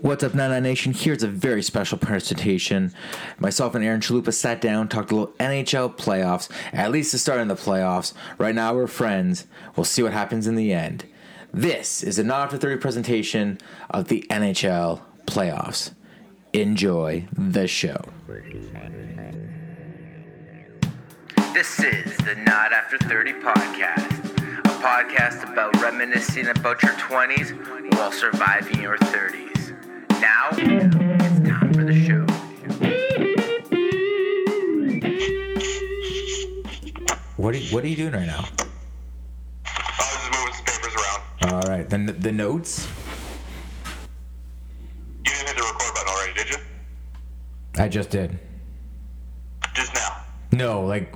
What's up, Nana Nation? Here's a very special presentation. Myself and Aaron Chalupa sat down, talked a little NHL playoffs, at least the start in the playoffs. Right now, we're friends. We'll see what happens in the end. This is a not after 30 presentation of the NHL playoffs. Enjoy the show. This is the Not After 30 podcast, a podcast about reminiscing about your 20s while surviving your 30s. Now, it's time for the show. What are you, what are you doing right now? I was just moving some papers around. All right, then the, the notes. You didn't hit the record button already, did you? I just did. Just now. No, like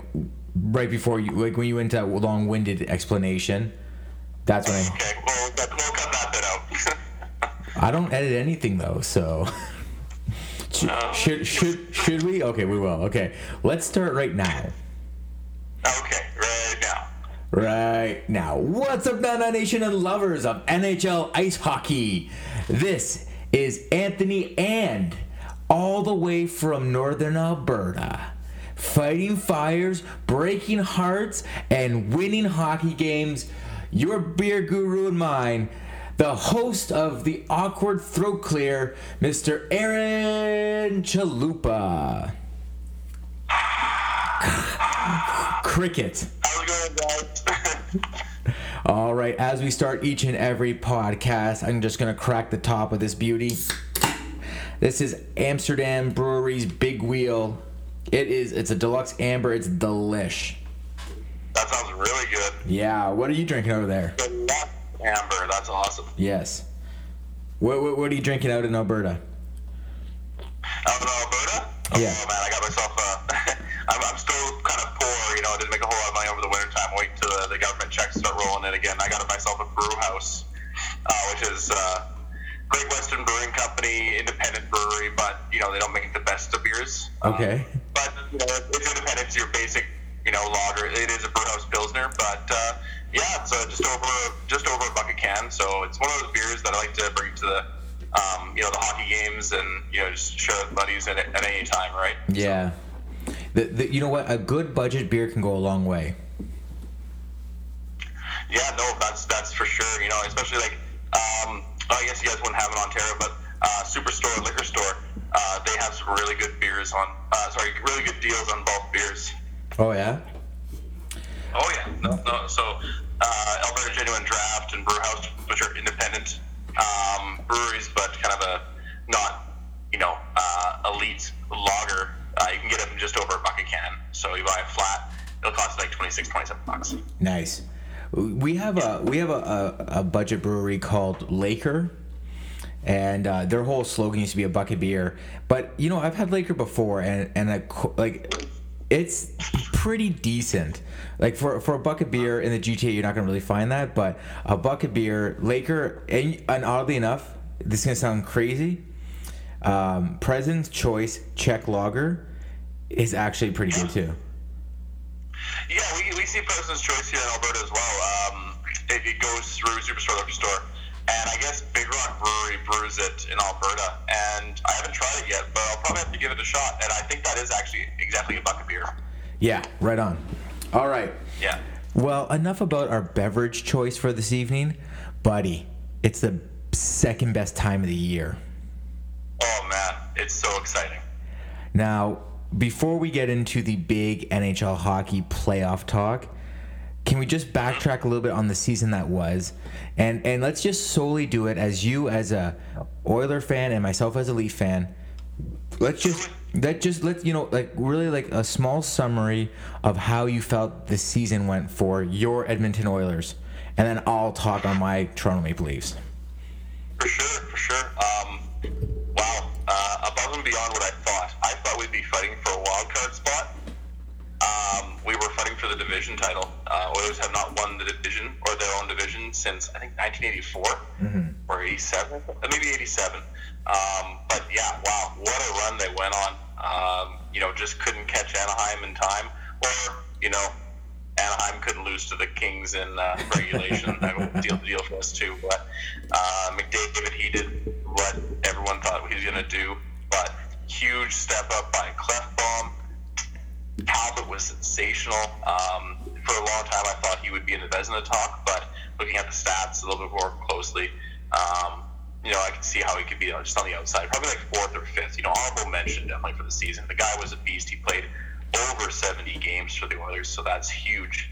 right before you, like when you went to that long-winded explanation. That's when I. Okay, well, that, we'll cut that bit out. I don't edit anything though, so. Should, should should should we? Okay, we will. Okay, let's start right now. okay, right now. Right now, what's up, Nana Nation and lovers of NHL ice hockey? This is Anthony and all the way from northern Alberta, fighting fires, breaking hearts, and winning hockey games. Your beer guru and mine, the host of the Awkward Throat Clear, Mr. Aaron Chalupa. Cricket. How's it going, guys? All right, as we start each and every podcast, I'm just gonna crack the top of this beauty. This is Amsterdam Brewery's Big Wheel. It is. It's a deluxe amber. It's delish. that sounds really good. Yeah. What are you drinking over there? Amber. That's awesome. Yes. What What, what are you drinking out in Alberta? Out in Alberta? Yeah. Oh, man, I got myself, uh, I'm, I'm still kind of poor, you know, I didn't make a whole lot of money over the winter time, waiting till the, the government checks start rolling in again. I got myself a brew house, uh, which is, uh, Great Western Brewing Company, independent brewery, but, you know, they don't make the best of beers. Um, Okay. but you know, it's independent. It's your basic, you know, lager. It is a brewhouse pilsner, but uh, yeah, it's uh, just over just over a bucket can. So it's one of those beers that I like to bring to the, um, you know, the hockey games and you know just share with buddies at, at any time, right? Yeah. The, the, you know what? A good budget beer can go a long way. Yeah, no, that's that's for sure. You know, especially like, um, I guess you guys wouldn't have it in Ontario, but uh, Superstore liquor store, uh, they have some really good beers on. Uh, sorry, really good deals on both beers. Oh yeah. Oh yeah, no, no. So uh, Alberta Genuine Draft and Brewhouse, which are independent um, breweries, but kind of a not, you know, uh, elite lager. Uh, you can get them just over a bucket can. So you buy a flat, it'll cost like 26, 27 bucks. Nice. We have a we have a, a, a budget brewery called Laker, and uh, their whole slogan used to be a bucket beer. But you know, I've had Laker before, and and co- like it's pretty decent. Like for for a bucket beer in the GTA, you're not gonna really find that. But a bucket beer, Laker, and, and oddly enough, this is gonna sound crazy. Um, President's Choice Czech Lager is actually pretty good too. Yeah, we, we see President's Choice here in Alberta as well. Um, it, it goes through Superstore Liquor Store. And I guess Big Rock Brewery brews it in Alberta. And I haven't tried it yet, but I'll probably have to give it a shot. And I think that is actually exactly a bucket beer. Yeah, right on. All right. Yeah. Well, enough about our beverage choice for this evening, buddy. It's the second best time of the year. Oh man, it's so exciting. Now, before we get into the big NHL hockey playoff talk, can we just backtrack a little bit on the season that was, and and let's just solely do it as you as a Oiler fan and myself as a Leaf fan. Let's just that just let you know like really like a small summary of how you felt the season went for your Edmonton Oilers, and then I'll talk on my Toronto Maple Leafs. For sure, for sure. Um, wow, uh, above and beyond what I thought. I thought we'd be fighting for a wild card spot. Um, we were fighting for the division title. Uh, Oilers have not won the division or their own division since I think 1984 or 87, uh, maybe 87. Um, but yeah, wow, what a run they went on. Um, you know, just couldn't catch Anaheim in time, or you know, Anaheim couldn't lose to the Kings in uh, regulation. that would deal the deal for us too. But uh, McDavid, he did what everyone thought he was going to do. But huge step up by Klefbom. Talbot was sensational. Um, for a long time, I thought he would be in the Vezina talk, but looking at the stats a little bit more closely, um, you know, I can see how he could be just on the outside, probably like fourth or fifth. You know, honorable mention definitely for the season. The guy was a beast. He played over 70 games for the Oilers, so that's huge.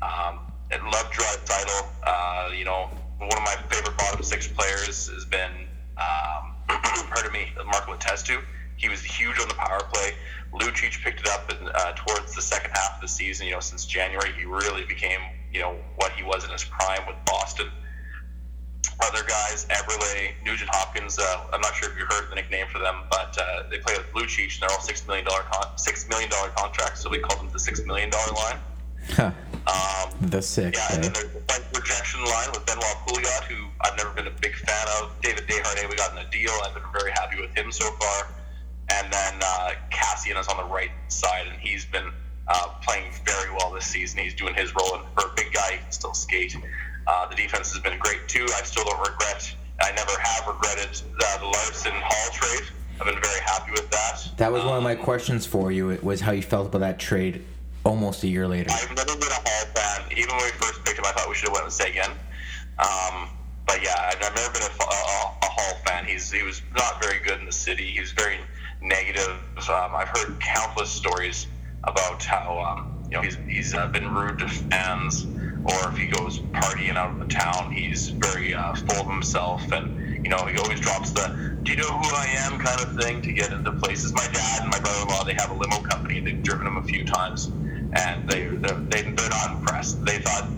Um, and love Draisaitl. Uh, you know, one of my favorite bottom six players has been, um, pardon me, Marco Letestu. He was huge on the power play. Lucic picked it up in, uh, towards the second half of the season. You know, since January, he really became, you know, what he was in his prime with Boston. Other guys, Eberle, Nugent Hopkins. Uh, I'm not sure if you heard the nickname for them, but uh, they play with Lucic, and they're all six million dollar con- six million dollar contracts. So we call them the six million dollar line. Huh. Um, The six. yeah, and eh? then there's the projection line with Benoit Pouliot, who I've never been a big fan of. David Desharnais, we got in a deal. I've been very happy with him so far. And then uh, Cassian is on the right side, and he's been uh, playing very well this season. He's doing his role, and for a big guy, he can still skate. Uh, the defense has been great too. I still don't regret. I never have regretted the Larsson Hall trade. I've been very happy with that. That was one of my Um, questions for you. It was how you felt about that trade almost a year later. I've never been a Hall fan. Even when we first picked him, I thought we should have went with Seguin. Um, but yeah, I've never been a, a, a Hall fan. He's he was not very good in the city. He was very negative. Um, I've heard countless stories about how um, you know he's he's uh, been rude to fans, or if he goes partying out of the town, he's very uh, full of himself, and you know he always drops the "Do you know who I am?" kind of thing to get into places. My dad and my brother-in-law they have a limo company. They've driven him a few times, and they they're, they, they're not impressed. They thought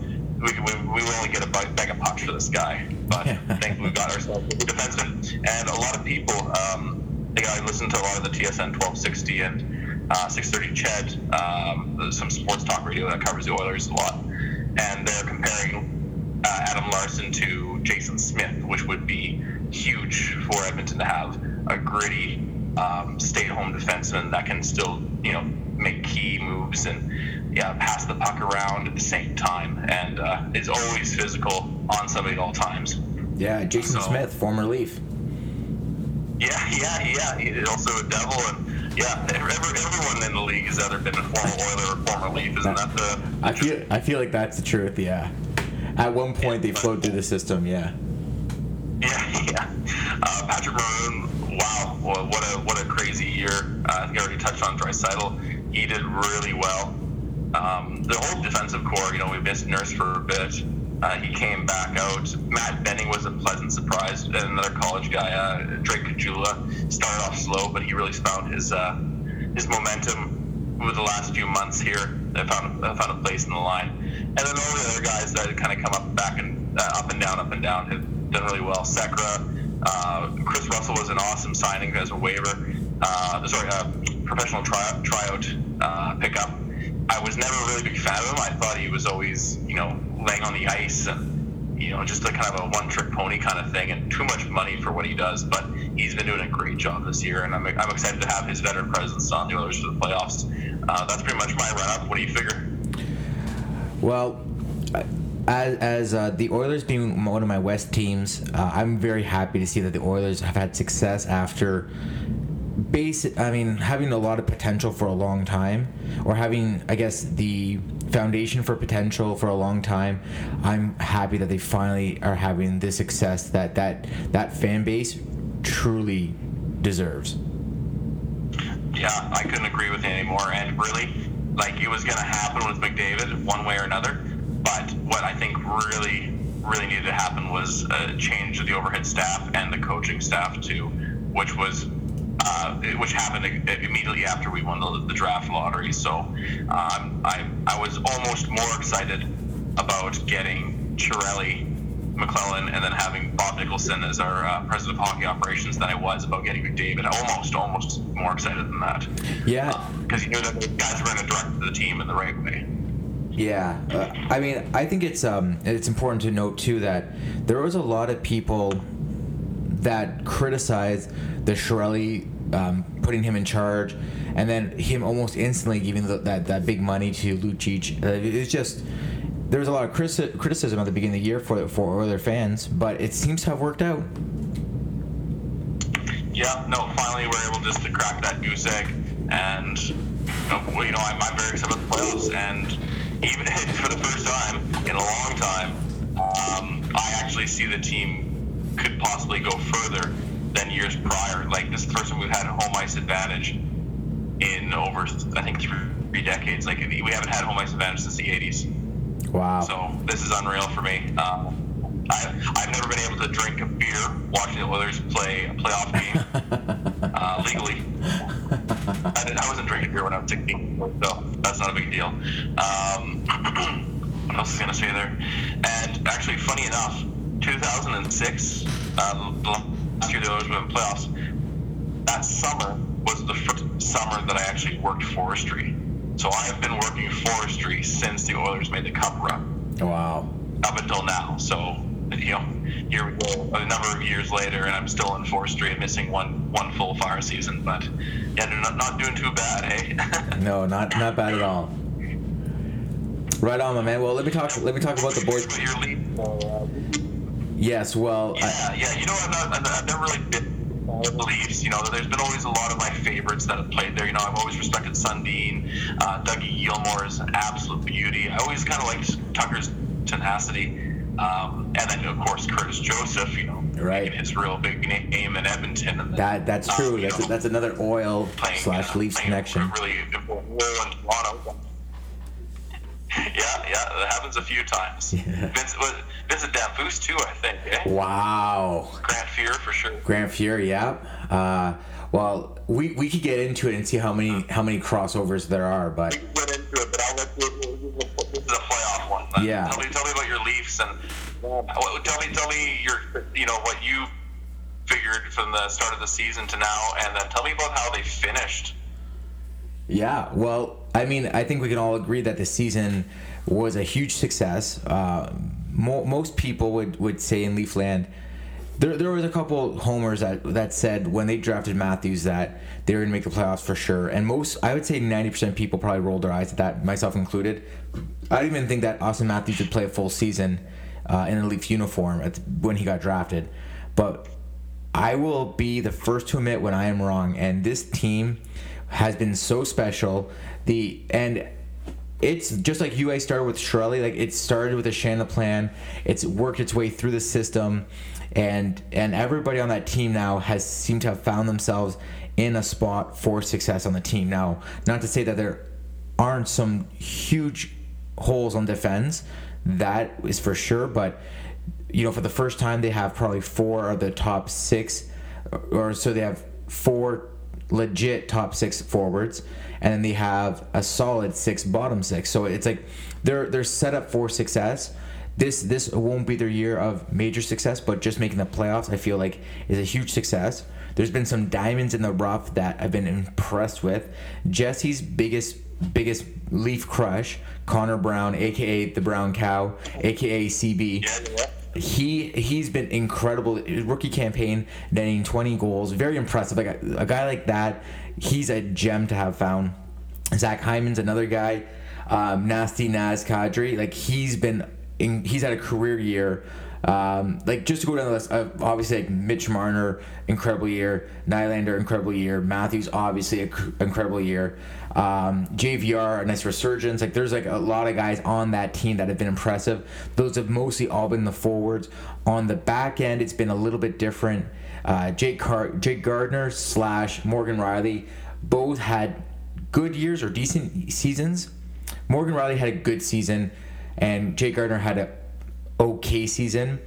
we, we, we will only get a bag of pucks for this guy, but I think we've got ourselves a defenseman. And a lot of people, um, I listened to a lot of the TSN 1260 and uh, 630 CHED, um, some sports talk radio that covers the Oilers a lot, and they're comparing uh, Adam Larsson to Jason Smith, which would be huge for Edmonton to have a gritty, um, stay-at-home defenseman that can still, you know, make key moves and yeah, pass the puck around at the same time, and uh, is always physical on somebody at all times. Yeah, Jason So- Smith, former Leaf. Yeah, yeah, yeah. He's also a devil, and yeah, every, everyone in the league has either been a former Oiler or former Leaf. Isn't that the? I feel I feel like that's the truth. Yeah. At one point, they flowed through the system. Yeah. Yeah, yeah. Uh, Patrick Maroon, wow, what a what a crazy year. Uh, I think I already touched on Draisaitl. He did really well. Um, the whole defensive core, you know, we missed Nurse for a bit. Uh, he came back out. Matt Benning was a pleasant surprise. And another college guy, uh, Drake Caggiula, started off slow, but he really found his uh, his momentum over the last few months here. I found found a place in the line, and then all the other guys that kind of come up back and uh, up and down, up and down, have done really well. Sekera, uh, Kris Russell was an awesome signing as a waiver. Uh, sorry, professional try, tryout uh, pickup. I was never a really big fan of him. I thought he was always, you know, laying on the ice and, you know, just a kind of a one-trick pony kind of thing, and too much money for what he does. But he's been doing a great job this year, and I'm, I'm excited to have his veteran presence on the Oilers for the playoffs. Uh, that's pretty much my run-up. What do you figure? Well, as, as uh, the Oilers being one of my West teams, uh, I'm very happy to see that the Oilers have had success after basic. I mean, having a lot of potential for a long time, or having, I guess, the foundation for potential for a long time. I'm happy that they finally are having the success that that that fan base truly deserves. Yeah, I couldn't agree with you anymore. And really, like it was going to happen with McDavid one way or another. But what I think really, really needed to happen was a change of the overhead staff and the coaching staff too, which was. Uh, which happened immediately after we won the, the draft lottery. So um, I, I was almost more excited about getting Chiarelli, McLellan, and then having Bob Nicholson as our uh, president of hockey operations than I was about getting McDavid. Almost, almost more excited than that. Yeah, Because you knew that those guys were going to direct the team in the right way. Yeah, uh, I mean, I think it's um, it's important to note too that there was a lot of people that criticized the Chiarelli um, putting him in charge, and then him almost instantly giving the, that that big money to Lucic. Uh, it's just there was a lot of criti- criticism at the beginning of the year for for other fans, but it seems to have worked out. Yeah, no, finally we're able just to crack that goose egg, and you know, you know I'm, I'm very excited about the playoffs, and even for the first time in a long time, um, I actually see the team could possibly go further than years prior. Like this is the first time we've had a home ice advantage in over, I think, three decades. Like we haven't had home ice advantage since the 80s. Wow. So this is unreal for me. Um, I, I've never been able to drink a beer watching the Oilers play a playoff game uh, legally. I, did, I wasn't drinking beer when I was 16, so that's not a big deal. Um, what else is going to say there? And actually, funny enough, 2006, uh, the last year the Oilers went in playoffs, that summer was the first summer that I actually worked forestry. So I have been working forestry since the Oilers made the Cup run. Wow. Up until now. So you know, here we go a number of years later, and I'm still in forestry and missing one one full fire season. But yeah, not, not doing too bad, eh? no, not not bad at all. Right on, my man. Well, let me talk. Let me talk about the boys. Yes, well. Yeah, I, yeah. You know, I'm not, I've never really been Leafs. You know, there's been always a lot of my favorites that have played there. You know, I've always respected Sundin. Uh, Dougie Gilmour is an absolute beauty. I always kind of liked Tucker's tenacity. Um, and then of course Curtis Joseph, you know, right. his real big name in Edmonton. And that that's um, true. Um, that's know, a, that's another oil playing, slash uh, Leafs connection. really important role in Toronto. Yeah, yeah, that happens a few times. Yeah. Vince, was, Vincent too, I think. Eh? Wow. Grant Fuhr for sure. Grant Fuhr, yeah. Uh, well, we, we could get into it and see how many how many crossovers there are, but. We get into it, but I'll let you. This is a playoff one. Yeah. Tell me, tell me about your Leafs and tell me, tell me your, you know, what you figured from the start of the season to now, and then tell me about how they finished. Yeah, well, I mean, I think we can all agree that the season was a huge success. Uh, mo- most people would, would say in Leafland, there, there was a couple homers that, that said when they drafted Matthews that they were going to make the playoffs for sure. And most, I would say 90% of people probably rolled their eyes at that, myself included. I don't even think that Auston Matthews would play a full season uh, in a Leaf uniform at, when he got drafted. But I will be the first to admit when I am wrong. And this team has been so special. The and it's just like UA started with Chiarelli. Like it started with a Shanaplan. It's worked its way through the system, and and everybody on that team now has seemed to have found themselves in a spot for success on the team. Now, not to say that there aren't some huge holes on defense, that is for sure. But you know, for the first time, they have probably four of the top six, or so they have four legit top six forwards, and then they have a solid six bottom six. So it's like they're they're set up for success. This this won't be their year of major success, but just making the playoffs, I feel like, is a huge success. There's been some diamonds in the rough that I've been impressed with. Jesse's biggest biggest Leaf crush, Connor Brown, aka the Brown Cow, aka CB. He he's been incredible. Rookie campaign, netting 20 goals, very impressive. Like a, a guy like that, he's a gem to have found. Zach Hyman's another guy. Um, Nasty Naz Kadri, like he's been, in, he's had a career year. Um, like just to go down the list, uh, obviously like Mitch Marner, incredible year. Nylander, incredible year. Matthews, obviously, an incredible year. Um, JVR, a nice resurgence. Like there's like a lot of guys on that team that have been impressive. Those have mostly all been the forwards. On the back end, it's been a little bit different. Uh, Jake Car- Jake Gardiner slash Morgan Rielly, both had good years or decent seasons. Morgan Rielly had a good season, and Jake Gardiner had a okay season.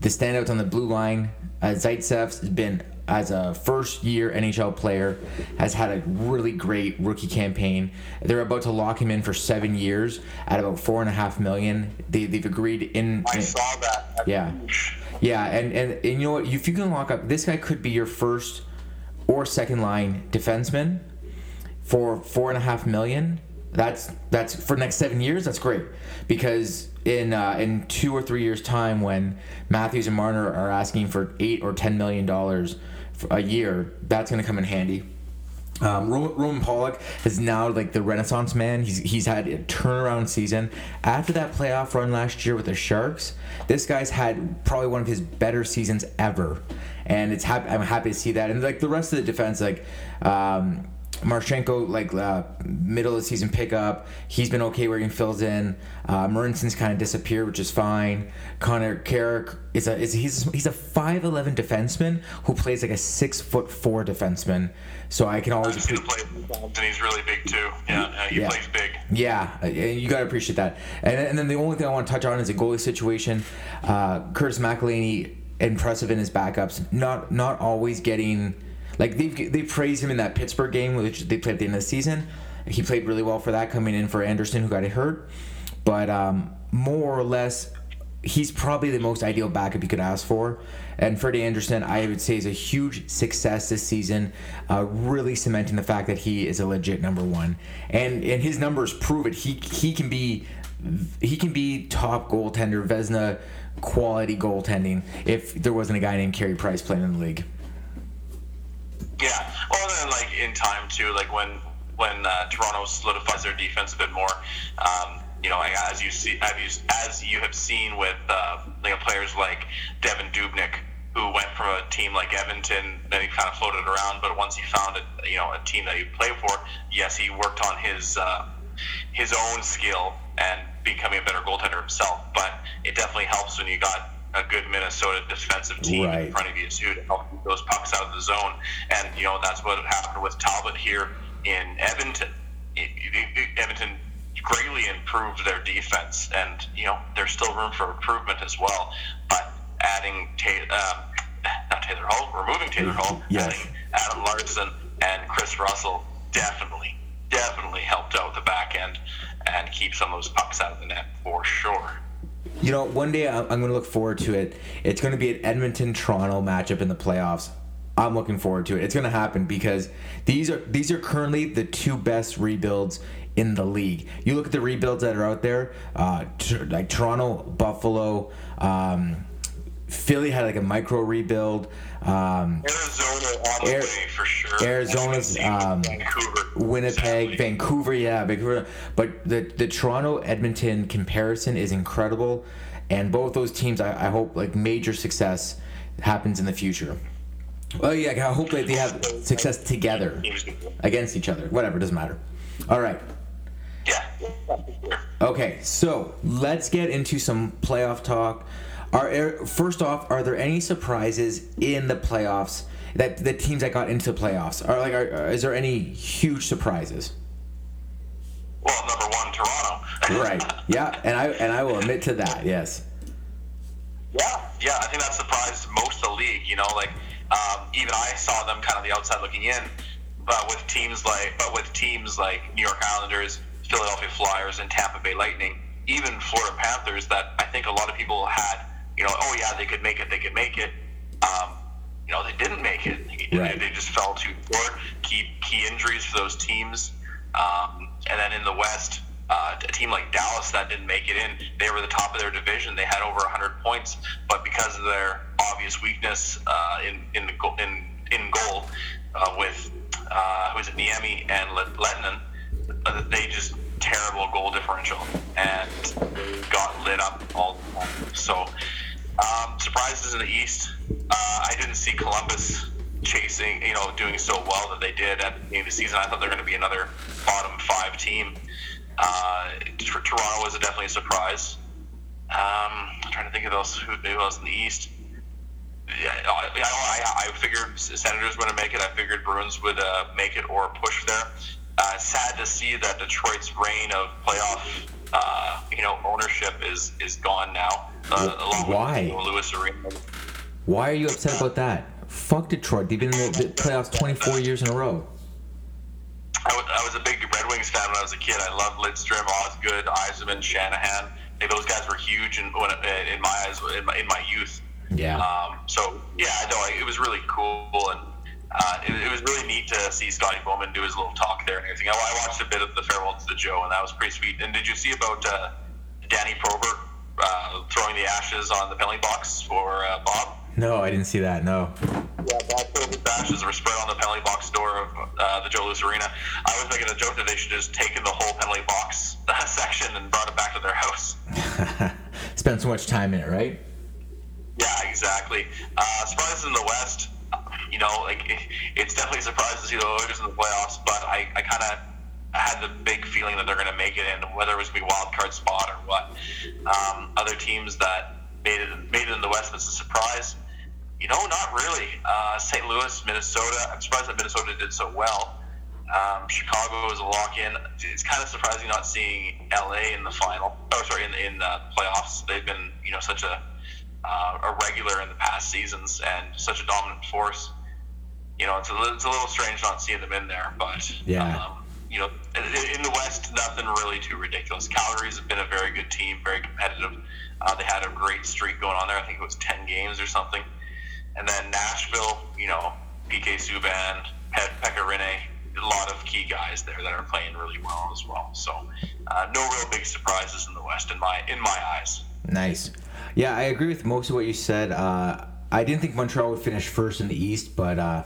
The standouts on the blue line, uh, Zaitsev's been as a first year NHL player has had a really great rookie campaign. They're about to lock him in for seven years at about four and a half million. They they've agreed in. I saw that. That's yeah, huge. yeah, and, and and you know what? If you can lock up, this guy could be your first or second line defenseman for four and a half million. That's that's for next seven years. That's great because in uh, in two or three years time when Matthews and Marner are asking for eight or ten million dollars a year, that's going to come in handy. Um, Roman, Polak is now like the Renaissance man. He's he's had a turnaround season after that playoff run last year with the Sharks. This guy's had probably one of his better seasons ever, and it's happy. I'm happy to see that. And like the rest of the defense, like. Um, Marchenko, like uh, middle of the season pickup, he's been okay where he fills in. Uh, Marincin's kind of disappeared, which is fine. Connor Carrick is a is he's he's a five eleven defenseman who plays like a six foot four defenseman. So I can always. He's play, and he's really big too. Yeah, uh, he yeah. plays big. Yeah, uh, you gotta appreciate that. And, and then the only thing I want to touch on is a goalie situation. Uh, Curtis McElhinney, impressive in his backups. Not not always getting like they they praised him in that Pittsburgh game, which they played at the end of the season. He played really well for that, coming in for Anderson, who got hurt. But um, more or less, he's probably the most ideal backup you could ask for. And Freddie Anderson, I would say, is a huge success this season, uh, really cementing the fact that he is a legit number one. And and his numbers prove it. He he can be he can be top goaltender, Vezina quality goaltending if there wasn't a guy named Carey Price playing in the league. Yeah, or then like in time too, like when when uh, Toronto solidifies their defense a bit more. Um, you know, as you see, as you, have seen with uh, you know players like Devan Dubnyk, who went from a team like Edmonton, then he kind of floated around. But once he found a you know a team that he played for, yes, he worked on his uh, his own skill and becoming a better goaltender himself. But it definitely helps when you got a good Minnesota defensive team right. in front of you too to help keep those pucks out of the zone. And you know that's what happened with Talbot here in Edmonton. It, it, it, Edmonton greatly improved their defense, and you know there's still room for improvement as well. But adding Taylor, uh, not Taylor Hall, removing Taylor Hall, yes. adding Adam Larsson and Kris Russell definitely, definitely helped out the back end and keep some of those pucks out of the net for sure. You know, one day I'm going to look forward to it. It's going to be an Edmonton Toronto matchup in the playoffs. I'm looking forward to it. It's going to happen because these are these are currently the two best rebuilds in the league. You look at the rebuilds that are out there, uh, like Toronto, Buffalo, um, Philly had like a micro rebuild. Um, Arizona on Air, for sure. Arizona's um, Vancouver, Winnipeg. Vancouver, yeah, Vancouver. But the the Toronto Edmonton comparison is incredible, and both those teams, I, I hope like major success happens in the future. Well, yeah, I hope that they have success together against each other. Whatever, doesn't matter. All right. Yeah. Okay, so let's get into some playoff talk. Are first off, are there any surprises in the playoffs that the teams that got into the playoffs are like? Are, is there any huge surprises? Well, number one, Toronto. right. Yeah, and I and I will admit to that. Yes. Yeah, yeah. I think that surprised most of the league. You know, like um, even I saw them kind of the outside looking in, but with teams like but with teams like New York Islanders, Philadelphia Flyers, and Tampa Bay Lightning, even Florida Panthers, that I think a lot of people had you know, oh yeah, they could make it, they could make it. Um, you know, they didn't make it. Right. They, just fell too short. Key key injuries for those teams. Um, and then in the West, uh, a team like Dallas that didn't make it in, they were the top of their division. They had over 100 points, but because of their obvious weakness uh, in in the goal, in in goal uh, with uh, who is it, Niemi and Lehtonen, uh, they just terrible goal differential and got lit up all the time. So um, surprises in the East. Uh, I didn't see Columbus chasing, you know, doing so well that they did at the beginning of the season. I thought they were going to be another bottom five team. Uh, Toronto was definitely a surprise. Um, I'm trying to think of those who, who else in the East. Yeah, I, I, I figured Senators would make it. I figured Bruins would uh, make it or push there. Uh, sad to see that Detroit's reign of playoff uh, you know, ownership is is gone now. Uh, Why? Louis Arena. Why are you upset about that? Fuck Detroit. They've been in the playoffs 24 years in a row. I was, I was a big Red Wings fan when I was a kid. I loved Lidstrom, Osgood, Yzerman, Shanahan. Those guys were huge in, in my eyes in my, in my youth. Yeah. Um, so yeah, no, it was really cool and uh, it, it, was really neat to see Scotty Bowman do his little talk there and everything. I, I, watched a bit of the farewell to the Joe, and that was pretty sweet. And did you see about uh, Dani Probert uh, throwing the ashes on the penalty box for uh, Bob? No, I didn't see that. No. Yeah, back bashes were spread on the penalty box door of uh, the Joe Louis Arena. I was making a joke that they should just taken the whole penalty box uh, section and brought it back to their house. Spent so much time in it, right? Yeah, exactly. Uh, surprises in the West, you know, like it, it's definitely a surprise to see the Oilers in the playoffs, but I, I kind of had the big feeling that they're going to make it in, whether it was going to be wild card spot or what. Um, other teams that made it made it in the West that's a surprise. You know, not really. Uh, St. Louis, Minnesota. I'm surprised that Minnesota did so well. Um, Chicago was a lock in. It's kind of surprising not seeing LA in the final. Oh, sorry, in in the playoffs. They've been you know such a uh, a regular in the past seasons and such a dominant force. You know, it's a, it's a little strange not seeing them in there, but yeah. Um, you know, in the West, nothing really too ridiculous. Calgary's have been a very good team, very competitive. Uh, they had a great streak going on there. I think it was 10 games or something. And then Nashville, you know, PK Subban, Pekka Rinne, a lot of key guys there that are playing really well as well. So, uh, no real big surprises in the West in my in my eyes. Nice. Yeah, I agree with most of what you said. Uh, I didn't think Montreal would finish first in the East, but uh,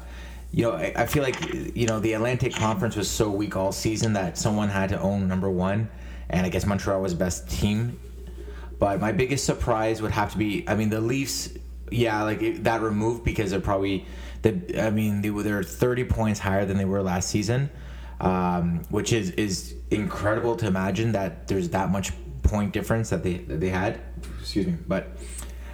you know, I, I, feel like you know the Atlantic Conference was so weak all season that someone had to own number one, and I guess Montreal was best team. But my biggest surprise would have to be, I mean, the Leafs. Yeah, like that removed because they're probably the. I mean, they were they're 30 points higher than they were last season, um, which is is incredible to imagine that there's that much point difference that they that they had. Excuse me, but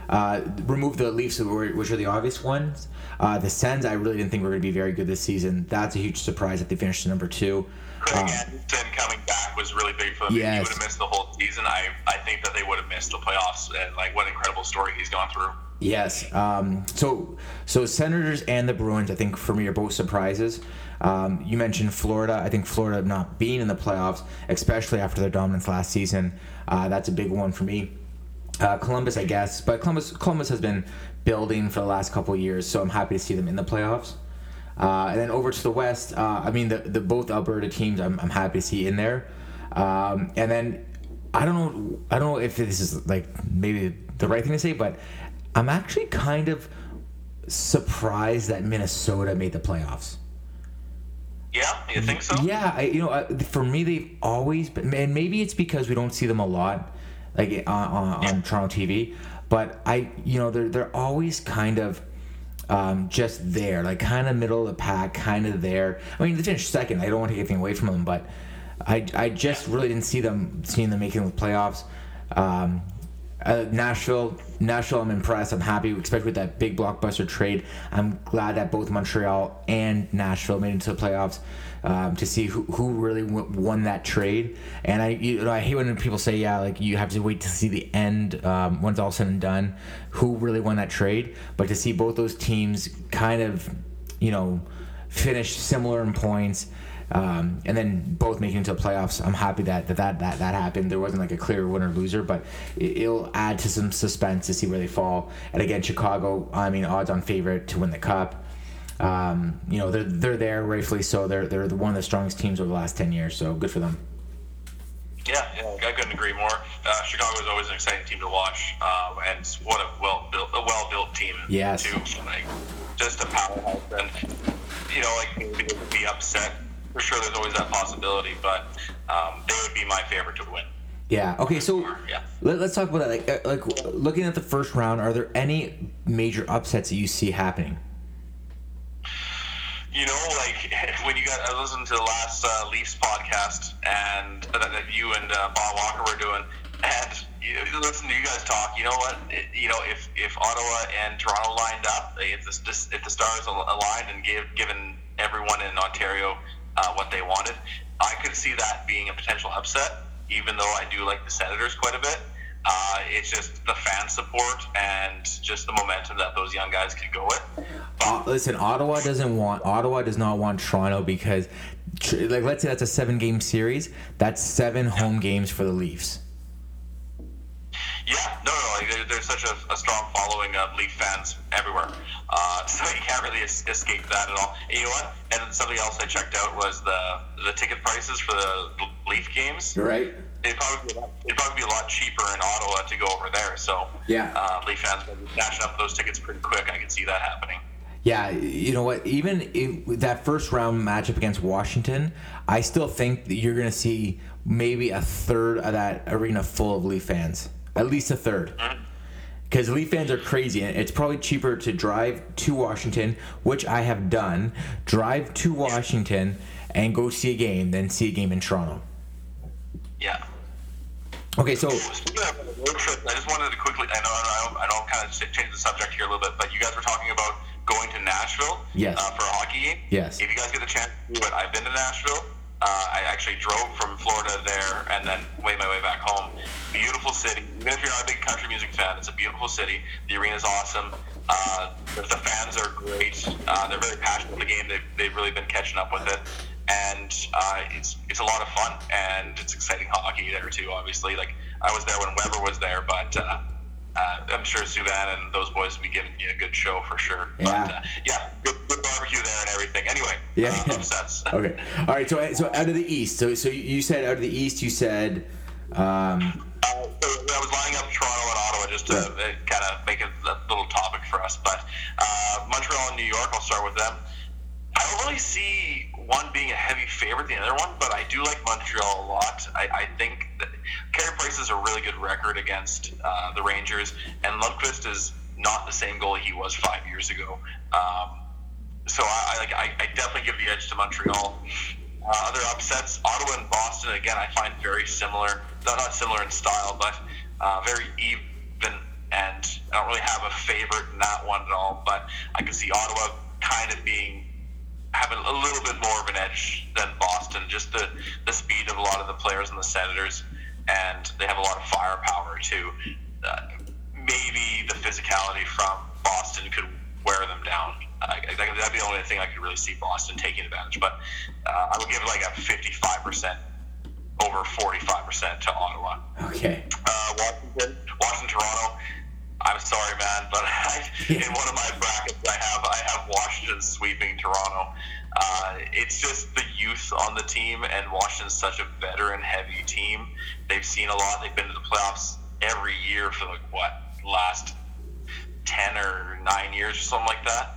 uh, remove the Leafs, which are the obvious ones. Uh, the Sens, I really didn't think were going to be very good this season. That's a huge surprise that they finished number two. Craig uh, Anderson coming back was really big for them. Yes. He would have missed the whole season, I, I think that they would have missed the playoffs. And like, what an incredible story he's gone through. Yes. Um, so, so Senators and the Bruins, I think for me are both surprises. Um, you mentioned Florida. I think Florida not being in the playoffs, especially after their dominance last season, uh, that's a big one for me. Uh, Columbus, I guess, but Columbus Columbus has been building for the last couple years, so I'm happy to see them in the playoffs. Uh, and then over to the West, uh, I mean, the, the both Alberta teams, I'm, I'm happy to see in there. Um, and then I don't know, I don't know if this is like maybe the right thing to say, but I'm actually kind of surprised that Minnesota made the playoffs. Yeah, you think so? Yeah, I, you know, uh, for me, they've always been, and maybe it's because we don't see them a lot, like on, on, yeah. on Toronto TV. But I, you know, they're they're always kind of um, just there, like kind of middle of the pack, kind of there. I mean, they finished second. I don't want to take anything away from them, but I, I just really didn't see them seeing them making the playoffs. Um, uh, Nashville, Nashville, I'm impressed. I'm happy, especially with that big blockbuster trade. I'm glad that both Montreal and Nashville made it into the playoffs um, to see who, who really won that trade. And I, you know, I hate when people say, yeah, like you have to wait to see the end um, once all said and done, who really won that trade. But to see both those teams kind of, you know, finish similar in points. Um, and then both making it to the playoffs. I'm happy that that, that that that happened. There wasn't like a clear winner loser, but it, will add to some suspense to see where they fall. And again, Chicago, I mean, odds on favorite to win the cup um, you know they're they're there rightfully so. They're they're one of the strongest teams over the last ten years. So good for them. Yeah, yeah I couldn't agree more. Uh, Chicago is always an exciting team to watch, uh, and what a well built, a well built team. Yes. Too, like just a powerhouse, and you know, like maybe they would be upset. For sure, there's always that possibility, but um, they would be my favorite to win. Yeah. Okay. So yeah. let, us talk about that. Like, uh, like looking at the first round, are there any major upsets that you see happening? You know, like when you got, I listened to the last uh, Leafs podcast and uh, that you and uh, Bob Walker were doing, and you know, listen to you guys talk. You know what? It, you know, if if Ottawa and Toronto lined up, if the if the stars aligned and gave given everyone in Ontario uh, what they wanted, I could see that being a potential upset. Even though I do like the Senators quite a bit. Uh, it's just the fan support and just the momentum that those young guys can go with. Uh, listen, Ottawa doesn't want Ottawa does not want Toronto because, like, let's say that's a seven game series. That's seven home games for the Leafs. Yeah, no, no, like there's such a, a, strong following of Leaf fans everywhere, uh, so you can't really escape that at all. And you know what? And something else I checked out was the the ticket prices for the Leaf games. Right it'd probably be a lot, it'd probably be a lot cheaper in Ottawa to go over there. So yeah, uh, Leaf fans will be snatching up those tickets pretty quick. I can see that happening. Yeah, you know what? Even in that first round matchup against Washington, I still think that you're going to see maybe a third of that arena full of Leaf fans. At least a third. Because Leaf fans are crazy, and it's probably cheaper to drive to Washington, which I have done, drive to Washington and go see a game than see a game in Toronto. Yeah. Okay, so Speaking of road trips, I just wanted to quickly. I know, I know, I know, I'm kind of change the subject here a little bit, but you guys were talking about going to Nashville. Yes. Uh, for a hockey game. Yes. If you guys get the chance it, I've been to Nashville. Uh, I actually drove from Florida there and then made my way back home. Beautiful city. Even if you're not a big country music fan, it's a beautiful city. The arena's awesome. Uh, the, the fans are great. Uh, they're very passionate about the game. They've, they've really been catching up with it. And uh, it's it's a lot of fun and it's exciting hockey there too. Obviously, like I was there when Weber was there, but uh, uh, I'm sure Subban and those boys will be giving you a good show for sure. But, Yeah. uh, yeah, good, good barbecue there and everything. Anyway, Yeah. uh, okay, all right. So so out of the East, so so you said out of the East, you said. Um, Uh, so I was lining up Toronto and Ottawa just to uh, kind of make it a little topic for us. But uh, Montreal and New York, I'll start with them. I don't really see one being a heavy favorite than the other one, but I do like Montreal a lot. I, I think that Carey Price has a really good record against uh, the Rangers, and Lundqvist is not the same goalie he was five years ago. Um, so I, I like I, I definitely give the edge to Montreal. Uh, other upsets, Ottawa and Boston again, I find very similar. Not not similar in style, but uh, very even. And I don't really have a favorite in that one at all. But I can see Ottawa kind of being having a little bit more of an edge than Boston. Just the the speed of a lot of the players and the Senators, and they have a lot of firepower too. Uh, maybe the physicality from Boston could wear them down. Uh, that- that'd be the only thing I could really see Boston taking advantage. But uh, I would give like a 55% over 45% to Ottawa. okay. Uh, Washington, Washington, Toronto. I'm sorry, man, but I, in one of my brackets, I have I have Washington sweeping Toronto. Uh, it's just the youth on the team, and Washington's such a veteran-heavy team. They've seen a lot. They've been to the playoffs every year for like what last ten or nine years or something like that.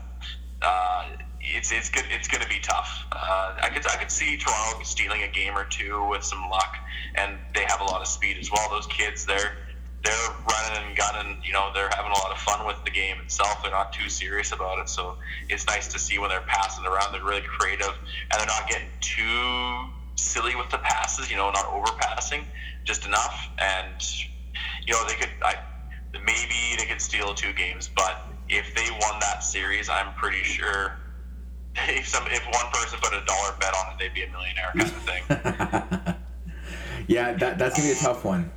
Uh, it's it's good. It's going to be tough. Uh, I could I could see Toronto stealing a game or two with some luck, and they have a lot of speed as well. Those kids, they're they're running and gunning. You know, they're having a lot of fun with the game itself. They're not too serious about it. So it's nice to see when they're passing around. They're really creative, and they're not getting too silly with the passes. You know, not overpassing, just enough. And you know, they could. I maybe they could steal two games, but if they won that series, I'm pretty sure if some if one person put a dollar bet on it, they'd be a millionaire kind of thing. yeah, that, that's gonna be a tough one.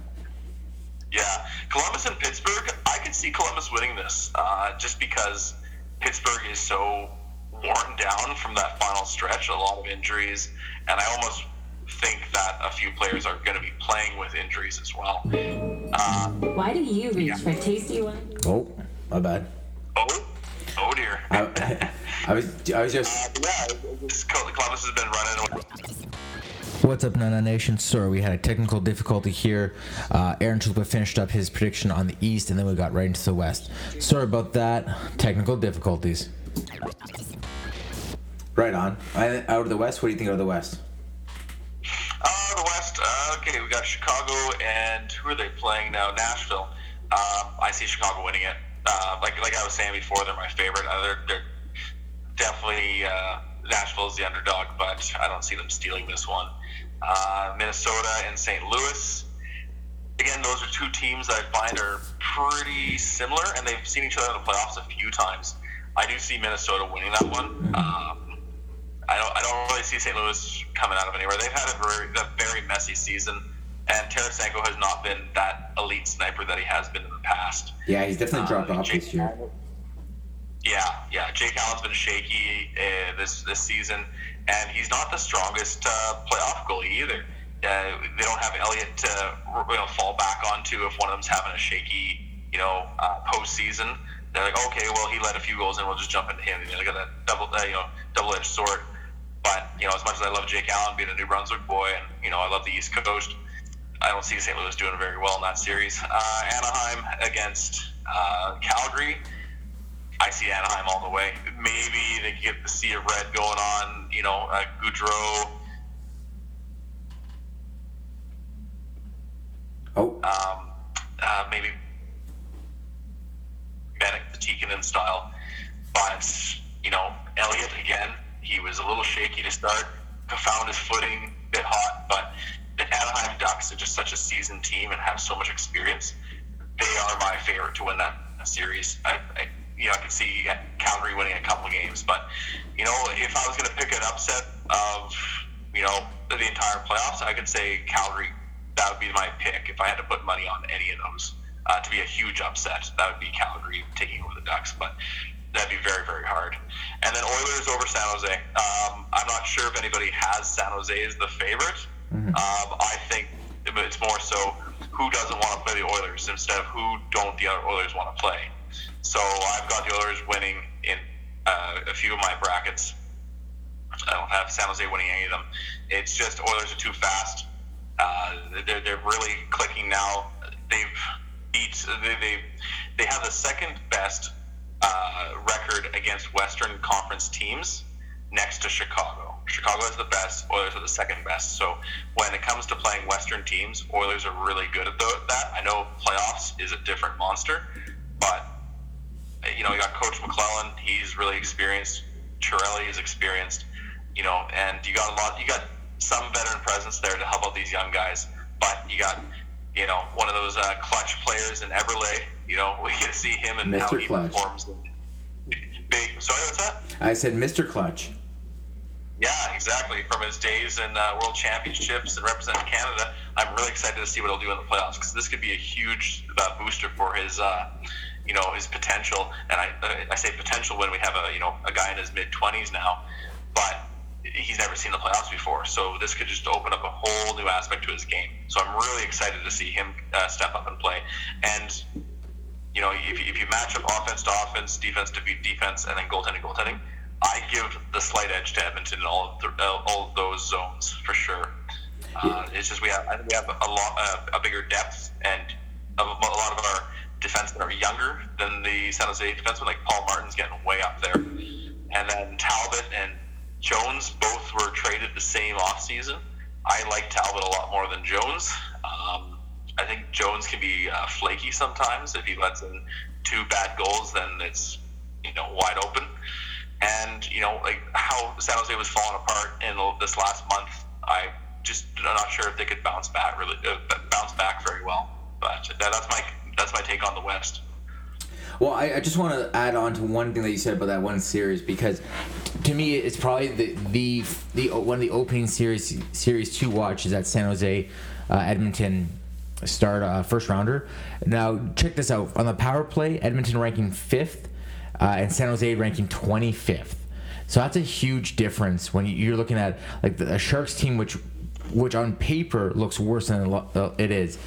Yeah, Columbus and Pittsburgh, I could see Columbus winning this, uh, just because Pittsburgh is so worn down from that final stretch, a lot of injuries, and I almost think that a few players are going to be playing with injuries as well. Uh, Why do you reach for tasty one? Oh, my bad. oh, oh dear. I, I was I was just. Uh, yeah, Columbus has been running. What's up, Nana Nation? Sorry, we had a technical difficulty here. Uh, Aaron Chalupa finished up his prediction on the East, and then we got right into the West. Sorry about that. Technical difficulties. Right on. I- Out of the West, what do you think out of the West? Uh, the West. Uh, okay, we got Chicago, and who are they playing now? Nashville. Um, I see Chicago winning it. Uh, like like I was saying before, they're my favorite. Uh, they're, they're definitely uh, Nashville is the underdog, but I don't see them stealing this one. Uh, Minnesota and St. Louis. Again, those are two teams that I find are pretty similar, and they've seen each other in the playoffs a few times. I do see Minnesota winning that one. Um, I don't, I don't really see St. Louis coming out of anywhere. They've had a very, a very messy season, and Tarasenko has not been that elite sniper that he has been in the past. Yeah, he's definitely dropped Uh, off Jake this year. Yeah, yeah. Jake Allen's been shaky uh, this this season, and he's not the strongest uh, playoff goalie either. Uh, they don't have Elliott to you know fall back onto if one of them's having a shaky you know uh, postseason. They're like, okay, well he let a few goals in, we'll just jump into him. You know, got that double uh, you know double edged sword. But you know, as much as I love Jake Allen being a New Brunswick boy, and you know I love the East Coast, I don't see St. Louis doing very well in that series. Uh, Anaheim against uh, Calgary. I see Anaheim all the way. Maybe they get the sea of red going on. You know, uh, Gaudreau. Oh, um, uh, maybe Manic the Tikkanen style. But, you know, Elliott, again, he was a little shaky to start, found his footing, a bit hot, but the Anaheim Ducks are just such a seasoned team and have so much experience. They are my favorite to win that series. I, I you know, I could see Calgary winning a couple games, but you know, if I was going to pick an upset of you know the entire playoffs, I could say Calgary. That would be my pick if I had to put money on any of those uh, to be a huge upset. That would be Calgary taking over the Ducks, but that'd be very very hard. And then Oilers over San Jose. Um, I'm not sure if anybody has San Jose as the favorite. Um, I think it's more so who doesn't want to play the Oilers instead of who don't the other Oilers want to play. So I've got the Oilers winning in uh, a few of my brackets. I don't have San Jose winning any of them. It's just Oilers are too fast. Uh, they're, they're really clicking now. They've beat they they, they have the second best uh, record against Western Conference teams next to Chicago. Chicago is the best. Oilers are the second best. So when it comes to playing Western teams, Oilers are really good at that. I know playoffs is a different monster, but you know you got Coach McLellan. He's really experienced. Chiarelli is experienced. You know, and you got a lot. You got some veteran presence there to help out these young guys, but you got you know one of those uh, clutch players in Eberle. You know, we get to see him and how Mr. he Clutch. performs. Big. Sorry, what's that? I said Mr. Clutch. Yeah, exactly. From his days in uh, World Championships and representing Canada, I'm really excited to see what he'll do in the playoffs because this could be a huge uh, booster for his, uh, you know, his potential. And I, uh, I say potential when we have a, you know, a guy in his mid 20s now, but he's never seen the playoffs before. So this could just open up a whole new aspect to his game. So I'm really excited to see him uh, step up and play. And you know, if, if you match up offense to offense, defense to defense, and then goaltending, goaltending, I give the slight edge to Edmonton in all of, the, uh, all of those zones for sure. Uh, it's just we have I think we have a lot uh, a bigger depth and a, a lot of our defensemen are younger than the San Jose defensemen. Like Paul Martin's getting way up there, and then Talbot and Jones both were traded the same offseason. I like Talbot a lot more than Jones. Um, I think Jones can be uh, flaky sometimes. If he lets in two bad goals, then it's you know wide open. And you know like how San Jose was falling apart in this last month. I just I'm not sure if they could bounce back really uh, bounce back very well. But that, that's my that's my take on the West. Well, I, I just want to add on to one thing that you said about that one series because to me it's probably the the, the one of the opening series series to watch is that San Jose uh, Edmonton start uh, first rounder. Now check this out on the power play, Edmonton ranking fifth, uh, and San Jose ranking twenty fifth. So that's a huge difference when you're looking at like the Sharks team, which which on paper looks worse than it uh, it is.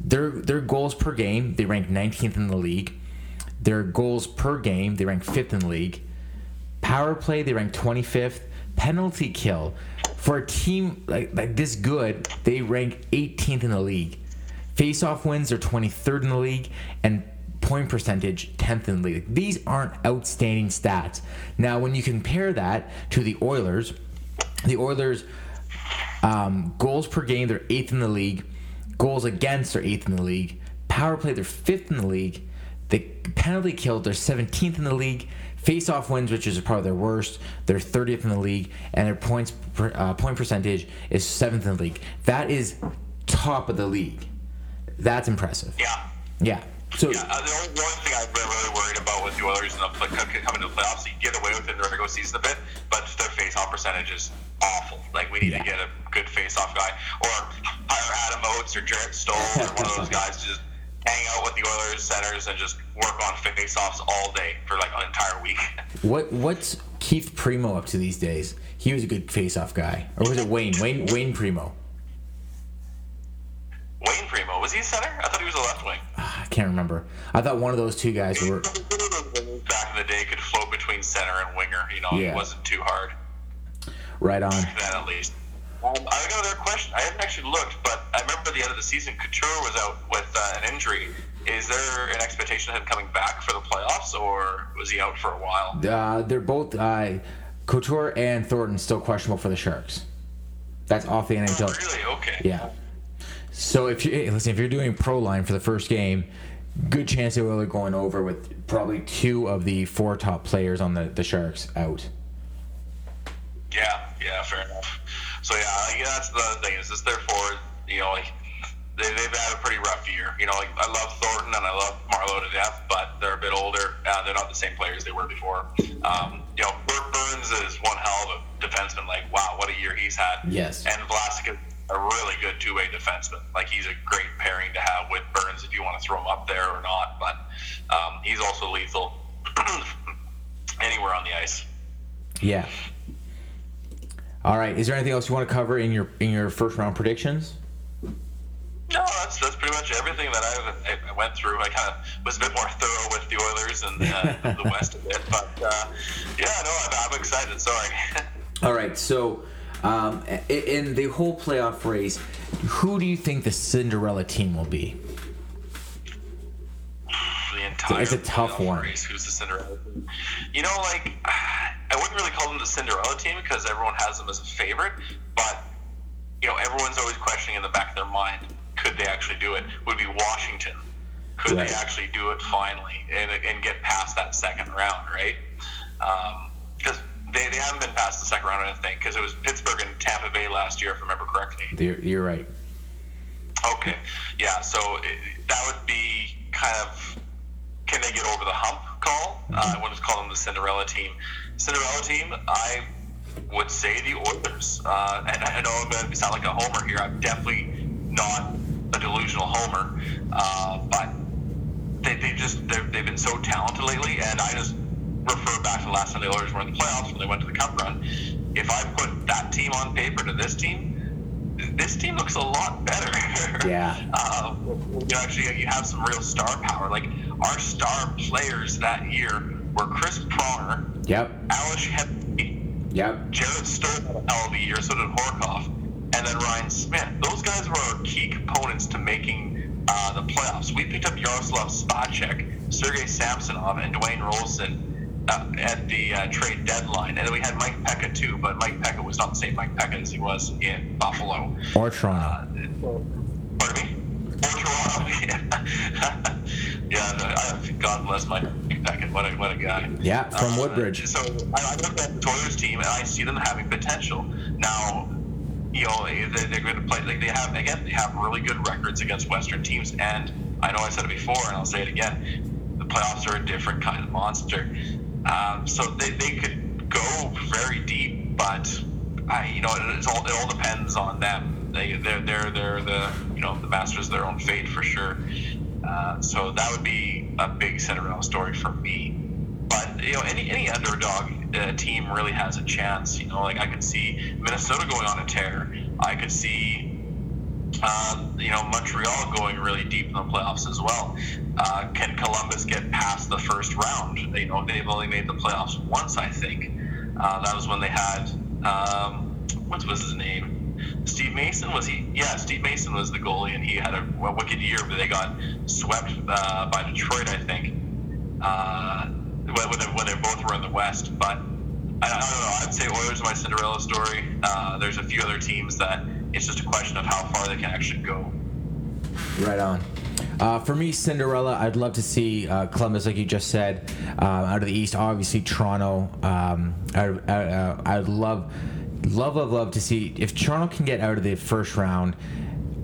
Their their goals per game, they rank 19th in the league. Their goals per game, they rank fifth in the league. Power play, they rank 25th. Penalty kill, for a team like, like this good, they rank 18th in the league. Face-off wins, they're 23rd in the league, and point percentage 10th in the league. These aren't outstanding stats. Now, when you compare that to the Oilers, the Oilers um, goals per game, they're eighth in the league. Goals against, they're eighth in the league. Power play, they're fifth in the league. The penalty kill, they're 17th in the league. Face-off wins, which is probably their worst, they're 30th in the league, and their points per, uh, point percentage is seventh in the league. That is top of the league. That's impressive. Yeah. Yeah. So Yeah, uh, the, only, the only thing I've been really worried about with the Oilers in the play, coming to the playoffs, you get away with it in the regular season a bit, but their face-off percentage is awful. Like we need Yeah. to get a good face-off guy, or hire Adam Oates or Jarrett Stoll or one of those guys to just hang out with the Oilers centers and just work on face-offs all day for like an entire week. what what's Keith Primeau up to these days? He was a good face-off guy, or was it Wayne? Wayne Wayne Primeau. Wayne Primeau was he a center? I thought he was a left wing. I can't remember. I thought one of those two guys were. Back in the day, could float between center and winger. You know, Yeah. it wasn't too hard. Right on. Then at least. Um, I got another question. I haven't actually looked, but I remember at the end of the season, Couture was out with uh, an injury. Is there an expectation of him coming back for the playoffs, or was he out for a while? Uh, they're both uh, Couture and Thornton still questionable for the Sharks. That's off the NHL. Oh, really? Okay. Yeah. So if you hey, listen, if you're doing pro line for the first game, good chance they will going over with probably two of the four top players on the, the Sharks out. Yeah, yeah, fair enough. So yeah, like, that's the thing is, this is therefore, you know, like they, they've had a pretty rough year. You know, like I love Thornton and I love Marleau to death, but they're a bit older. Uh, they're not the same players they were before. Um, you know, Brent Burns is one hell of a defenseman. Like, wow, what a year he's had. Yes. And Vlasic a really good two-way defenseman. Like, he's a great pairing to have with Burns if you want to throw him up there or not. But um, he's also lethal anywhere on the ice. Yeah. All right. Is there anything else you want to cover in your in your first round predictions? No, that's that's pretty much everything that I, I went through. I kind of was a bit more thorough with the Oilers and uh, the West a bit, but uh, yeah, no, I'm, I'm excited. Sorry. All right. So, um, in the whole playoff race, who do you think the Cinderella team will be? the entire It's a tough one. Race. Who's the Cinderella team? You know, like I wouldn't really call them the Cinderella team because everyone has them as a favorite, but you know, everyone's always questioning in the back of their mind, could they actually do it? Would be Washington. Could Right. they actually do it finally and, and get past that second round, right? Because they, they haven't been past the second round, I don't think, because it was Pittsburgh and Tampa Bay last year, if I remember correctly. You're, you're right. Okay. Yeah. So it, that would be kind of can they get over the hump call? Uh, I wouldn't call them the Cinderella team. Cinderella team, I would say the Oilers. Uh, and I know I'm going to sound like a homer here. I'm definitely not a delusional homer, uh, but they, they just they've been so talented lately, and I just refer back to the last time the Oilers were in the playoffs when they went to the Cup run. If I put that team on paper to this team, this team looks a lot better. Yeah. uh, you actually you have some real star power. Like our star players that year were Chris Pronger, Yep. Ales Hemsky, Yep. Jared Stern had a hell of a year, so did Horcoff, and then Ryan Smyth. Those guys were our key components to making uh, the playoffs. We picked up Yaroslav Spacek, Sergei Samsonov, and Dwayne Roloson uh, at the uh, trade deadline, and then we had Mike Peca too. But Mike Peca was not the same Mike Peca as he was in Buffalo. Or Toronto. Pardon me? Or Toronto. Yeah. yeah. I, God bless Mike Pekka. What a what a guy. Yeah, from Uh, Woodbridge. So I, I look at the Oilers team and I see them having potential. Now, you know, they, they're going to play. Like they have again, they have really good records against Western teams. And I know I said it before, and I'll say it again. The playoffs are a different kind of monster. Um, so they, they could go very deep, but I, you know, it, all it all depends on them. They they're they're they're the you know the masters of their own fate for sure. Uh, so that would be a big Cinderella story for me. But you know, any any underdog uh, team really has a chance. You know, like I could see Minnesota going on a tear. I could see, uh, you know, Montreal going really deep in the playoffs as well. Uh, can Columbus get past the first round? You know, they've only made the playoffs once, I think. Uh, that was when they had um, what was his name? Steve Mason was he? Yeah, Steve Mason was the goalie, and he had a, a wicked year, but they got swept uh, by Detroit, I think. Uh, when, they, when they both were in the West, but I, don't know. I'd say Oilers my Cinderella story. Uh, there's a few other teams that it's just a question of how far they can actually go. Right on. Uh, for me, Cinderella, I'd love to see uh, Columbus, like you just said, uh, out of the East. Obviously, Toronto. Um, I, I, uh, I'd love, love, love, love to see if Toronto can get out of the first round.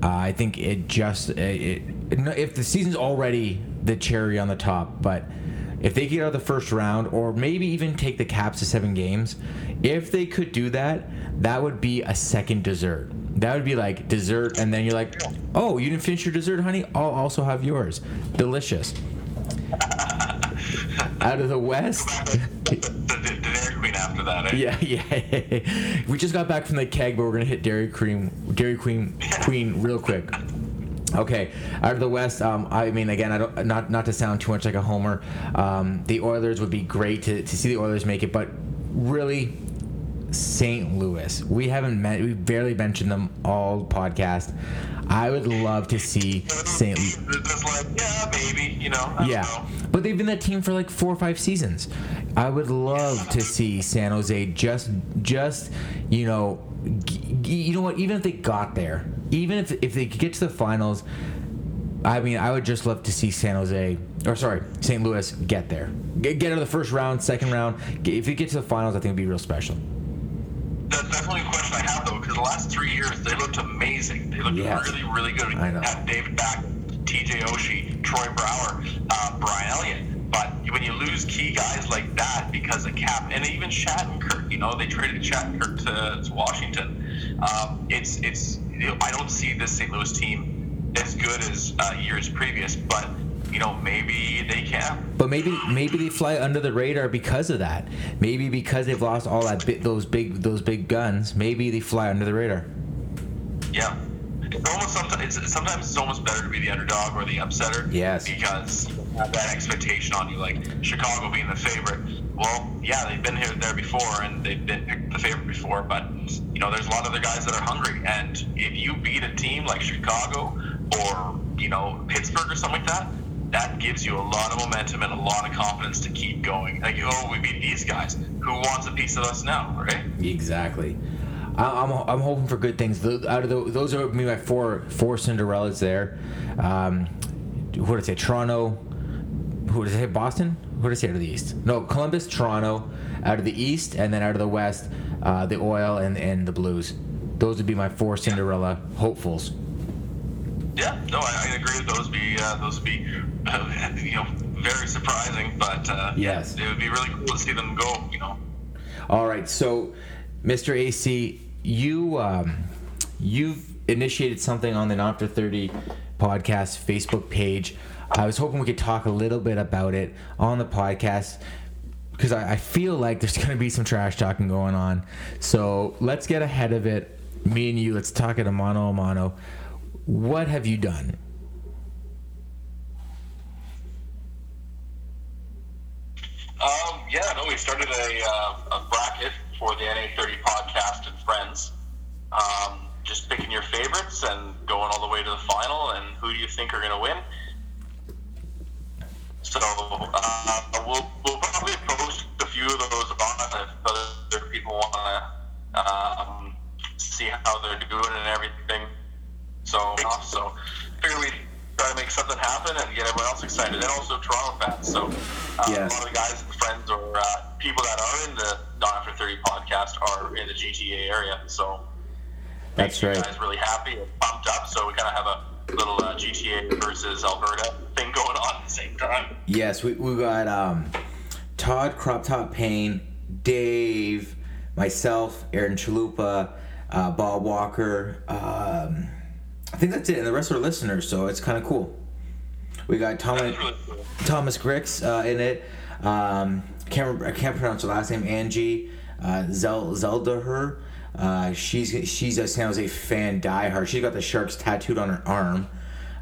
Uh, I think it just it, it, if the season's already the cherry on the top, but if they get out of the first round, or maybe even take the Caps to seven games, if they could do that, that would be a second dessert. That would be like dessert, and then you're like, oh, you didn't finish your dessert, honey? I'll also have yours. Delicious. Out of the West. The, the, the Dairy Queen after that, eh? Yeah, yeah. we just got back from the keg, but we're gonna hit Dairy Cream, Dairy Queen, Queen, real quick. Okay, out of the West, um, I mean, again, I don't not not to sound too much like a homer. Um, the Oilers would be great to, to see the Oilers make it, but really, St. Louis. We haven't met. We've barely mentioned them all podcast. I would love to see St. Just like, yeah, maybe, you know. Yeah, know. but they've been that team for like four or five seasons. I would love to see San Jose just, just you know, you know what? Even if they got there, even if if they could get to the finals, I mean, I would just love to see San Jose, or sorry, St. Louis get there, get, get out of the first round, second round. If you get to the finals, I think it'd be real special. That's definitely a question I have though, because the last three years they looked amazing. They looked Yes. really, really good. I know. Had David Backes, T.J. Oshie, Troy Brouwer, uh, Brian Elliott. But when you lose key guys like that because of cap, and even Shattenkirk, you know, they traded Shattenkirk to, to Washington. Um, it's it's I don't see this St. Louis team as good as uh, years previous, but you know maybe they can. But maybe maybe they fly under the radar because of that. Maybe because they've lost all that bi- those big those big guns. Maybe they fly under the radar. Yeah. It's almost sometimes it's, sometimes it's almost better to be the underdog or the upsetter. Yes. Because you have that expectation on you, like Chicago being the favorite. Well, yeah, they've been here there before and they've been picked the favorite before, but you know, there's a lot of other guys that are hungry. And if you beat a team like Chicago or you know Pittsburgh or something like that, that gives you a lot of momentum and a lot of confidence to keep going. Like, oh, we beat these guys. Who wants a piece of us now, right? Exactly. I'm, I'm hoping for good things. Out of the, those are my four four Cinderellas there. Um, who did I say? Toronto. Who did I say? Boston. Who did I say out of the East? No, Columbus, Toronto, out of the East, and then out of the West, uh, the Oil and and the Blues. Those would be my four Cinderella hopefuls. Yeah, no, I, I agree. with Those be uh, those would be you know very surprising, but uh, Yes. it would be really cool to see them go. You know, All right, so Mr. AC, you um, you've initiated something on the Not for Thirty podcast Facebook page. I was hoping we could talk a little bit about it on the podcast because I, I feel like there's going to be some trash talking going on. So let's get ahead of it. Me and you, let's talk it a mano a mano. What have you done? um, yeah, no, we started a, uh, a bracket for the NA30 podcast and friends. Um, just picking your favorites and going all the way to the final, and who do you think are going to win? So uh, we'll, we'll probably post a few of those on if other people want to um, see how they're doing and everything. So, so figure we try to make something happen and get everyone else excited, and also Toronto fans. So uh, Yes. a lot of the guys and friends or uh, people that are in the Not After Thirty podcast are in the GTA area. So That's right. guys really happy and pumped up. So we kind of have a little uh, GTA versus Alberta thing going on at the same time. Yes, we, we got um, Todd Crop Top Payne, Dave, myself, Aaron Chalupa, uh, Bob Walker. Um, I think that's it, and the rest are listeners, so it's kind of cool. We got Thomas. Thomas Grix uh, in it. Um, can't I can't pronounce her last name. Angie uh, Zel Zelda her. Uh, she's she's a San Jose fan, diehard. She's got the Sharks tattooed on her arm.